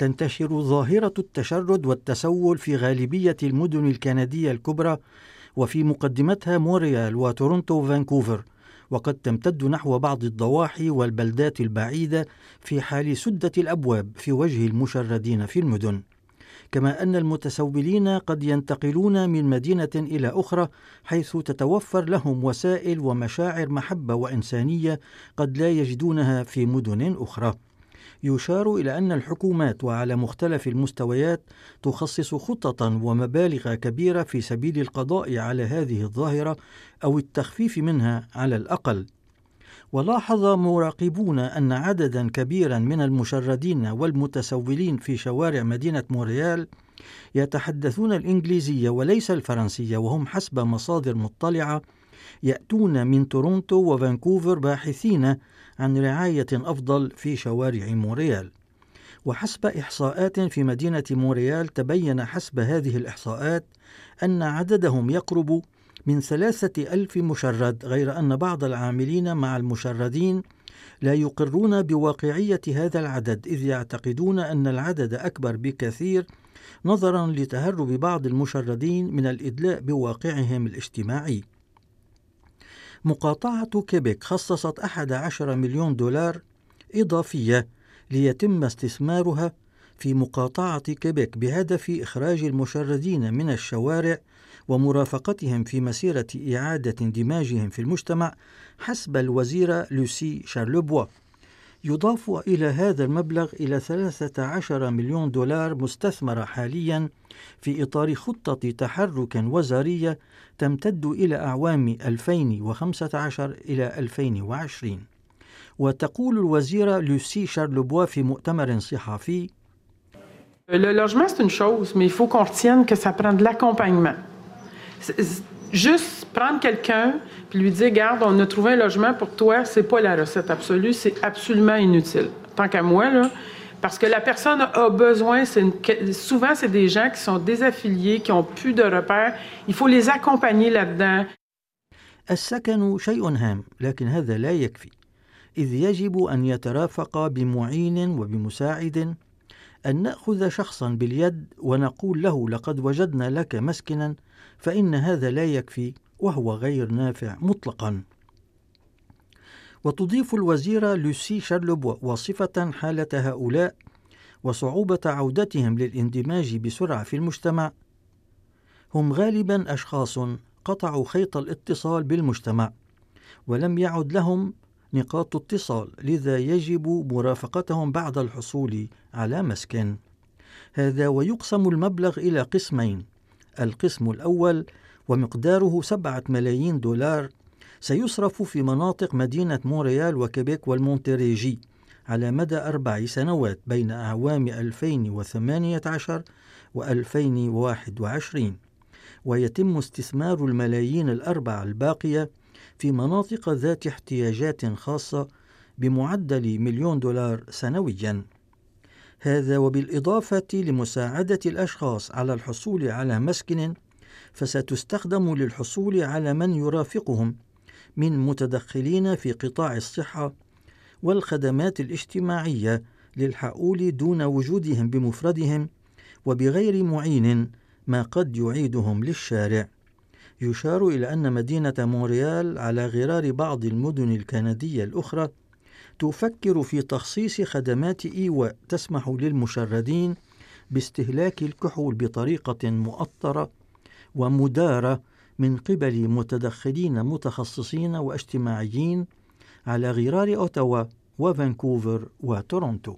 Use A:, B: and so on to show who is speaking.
A: تنتشر ظاهرة التشرد والتسول في غالبية المدن الكندية الكبرى وفي مقدمتها مونريال وتورونتو وفانكوفر وقد تمتد نحو بعض الضواحي والبلدات البعيدة في حال سدة الأبواب في وجه المشردين في المدن كما أن المتسولين قد ينتقلون من مدينة إلى أخرى حيث تتوفر لهم وسائل ومشاعر محبة وإنسانية قد لا يجدونها في مدن أخرى. يشار إلى أن الحكومات وعلى مختلف المستويات تخصص خططا ومبالغ كبيرة في سبيل القضاء على هذه الظاهرة أو التخفيف منها على الأقل. ولاحظ مراقبون أن عددا كبيرا من المشردين والمتسولين في شوارع مدينة مونريال يتحدثون الإنجليزية وليس الفرنسية وهم حسب مصادر مطلعة يأتون من تورونتو وفانكوفر باحثين عن رعاية أفضل في شوارع مونريال. وحسب إحصاءات في مدينة مونريال تبين حسب هذه الإحصاءات أن عددهم يقرب من ثلاثة ألف مشرد غير أن بعض العاملين مع المشردين لا يقرون بواقعية هذا العدد إذ يعتقدون أن العدد أكبر بكثير نظرا لتهرب بعض المشردين من الإدلاء بواقعهم الاجتماعي. مقاطعة كيبيك خصصت 11 مليون دولار إضافية ليتم استثمارها في مقاطعة كيبيك بهدف إخراج المشردين من الشوارع ومرافقتهم في مسيرة إعادة اندماجهم في المجتمع حسب الوزيرة لوسي شارلوبوا. يضاف إلى هذا المبلغ إلى 13 مليون دولار مستثمرة حاليا في إطار خطة تحرك وزارية تمتد إلى أعوام 2015 إلى 2020 وتقول الوزيرة لوسي شارلوبوا في مؤتمر صحفي
B: Le logement, c'est une chose, mais il faut qu'on retienne que ça prend de l'accompagnement. Juste prendre quelqu'un puis lui dire, garde, on a trouvé un logement pour toi, c'est pas la recette absolue, c'est absolument inutile. Tant qu'à moi, là, parce que la personne a besoin, une, souvent c'est des gens qui sont désaffiliés, qui ont plus de repères. Il faut les accompagner là-dedans.
A: السكن شيء هام لكن هذا لا يكفي إذ يجب أن يترافق بمعين وبمساعد أن نأخذ شخصا باليد ونقول له لقد وجدنا لك مسكنا فإن هذا لا يكفي وهو غير نافع مطلقا. وتضيف الوزيرة لوسي شارلوبوا وصفة حالة هؤلاء وصعوبة عودتهم للاندماج بسرعة في المجتمع. هم غالبا أشخاص قطعوا خيط الاتصال بالمجتمع ولم يعد لهم نقاط اتصال لذا يجب مرافقتهم بعد الحصول على مسكن هذا ويقسم المبلغ إلى قسمين. القسم الأول ومقداره سبعة ملايين دولار سيصرف في مناطق مدينة مونريال وكيبيك والمونتريجي على مدى أربع سنوات بين أعوام 2018 و 2021 ويتم استثمار الملايين الأربع الباقية في مناطق ذات احتياجات خاصة بمعدل مليون دولار سنويا. هذا وبالإضافة لمساعدة الأشخاص على الحصول على مسكن فستستخدم للحصول على من يرافقهم من متدخلين في قطاع الصحة والخدمات الاجتماعية للحقول دون وجودهم بمفردهم وبغير معين ما قد يعيدهم للشارع. يشار إلى أن مدينة مونريال على غرار بعض المدن الكندية الأخرى تفكر في تخصيص خدمات إيواء تسمح للمشردين باستهلاك الكحول بطريقة مؤطرة ومدارة من قبل متدخلين متخصصين واجتماعيين على غرار أوتاوا وفانكوفر وتورونتو.